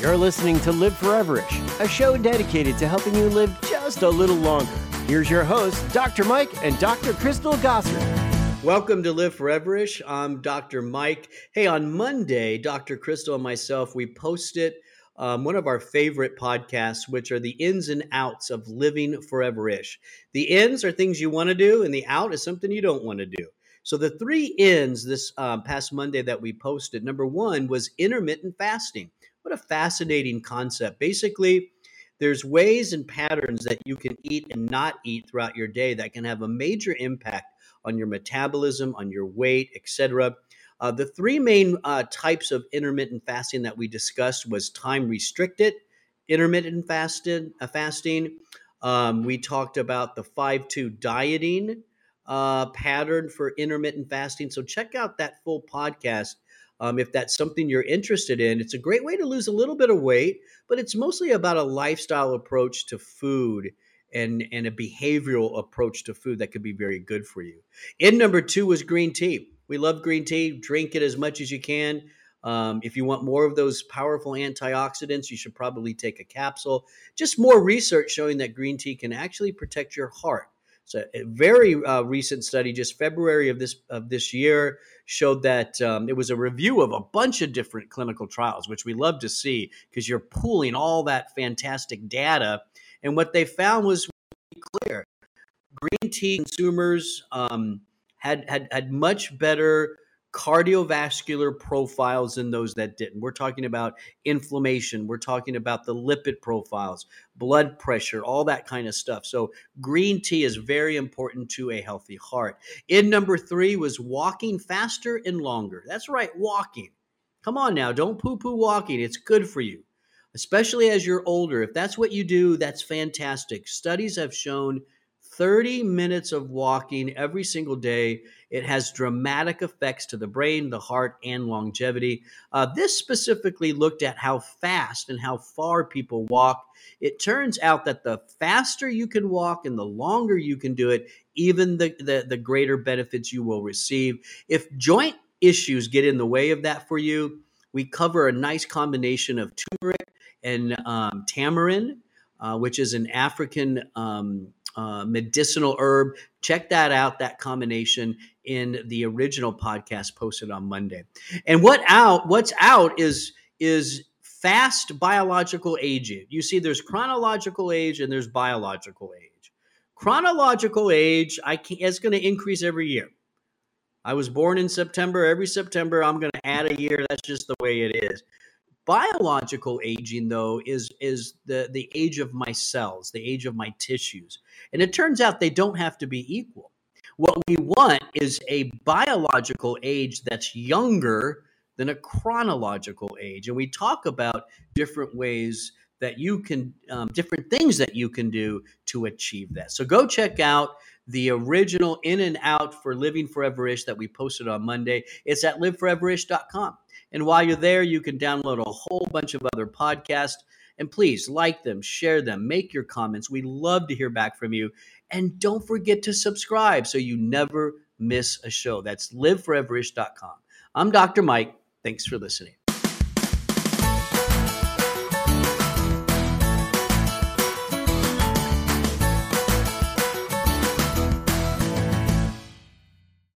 You're listening to Live Foreverish, a show dedicated to helping you live just a little longer. Here's your host, Dr. Mike and Dr. Crystal Gossard. Welcome to Live Foreverish. I'm Dr. Mike. Hey, on Monday, Dr. Crystal and myself, we posted um, one of our favorite podcasts, which are the ins and outs of living foreverish. The ins are things you want to do, and the out is something you don't want to do. So the three ins this um, past Monday that we posted, number one was intermittent fasting. What a fascinating concept. Basically, there's ways and patterns that you can eat and not eat throughout your day that can have a major impact on your metabolism, on your weight, etc. Uh, the three main uh, types of intermittent fasting that we discussed was time restricted intermittent fasted, uh, fasting. Um, we talked about the 5 2 dieting uh, pattern for intermittent fasting. So check out that full podcast um, if that's something you're interested in, it's a great way to lose a little bit of weight, but it's mostly about a lifestyle approach to food and, and a behavioral approach to food that could be very good for you. In number two was green tea. We love green tea. Drink it as much as you can. Um, if you want more of those powerful antioxidants, you should probably take a capsule. Just more research showing that green tea can actually protect your heart. So a very uh, recent study, just February of this of this year, showed that um, it was a review of a bunch of different clinical trials, which we love to see because you're pooling all that fantastic data. And what they found was clear: green tea consumers um, had had had much better cardiovascular profiles in those that didn't. We're talking about inflammation, we're talking about the lipid profiles, blood pressure, all that kind of stuff. So, green tea is very important to a healthy heart. In number three was walking faster and longer. That's right, walking. Come on now, don't poo poo walking. It's good for you, especially as you're older. If that's what you do, that's fantastic. Studies have shown 30 minutes of walking every single day. It has dramatic effects to the brain, the heart, and longevity. Uh, this specifically looked at how fast and how far people walk. It turns out that the faster you can walk and the longer you can do it, even the, the, the greater benefits you will receive. If joint issues get in the way of that for you, we cover a nice combination of turmeric and um, tamarind, uh, which is an African um, uh, medicinal herb. Check that out, that combination in the original podcast posted on Monday. And what out what's out is is fast biological aging. You see, there's chronological age and there's biological age. Chronological age, I can it's going to increase every year. I was born in September. Every September, I'm going to add a year. That's just the way it is. Biological aging, though, is is the the age of my cells, the age of my tissues, and it turns out they don't have to be equal. What we want is a biological age that's younger than a chronological age, and we talk about different ways that you can, um, different things that you can do to achieve that. So go check out the original in and out for living foreverish that we posted on Monday. It's at liveforeverish.com. And while you're there, you can download a whole bunch of other podcasts. And please like them, share them, make your comments. We love to hear back from you. And don't forget to subscribe so you never miss a show. That's liveforeverish.com. I'm Dr. Mike. Thanks for listening.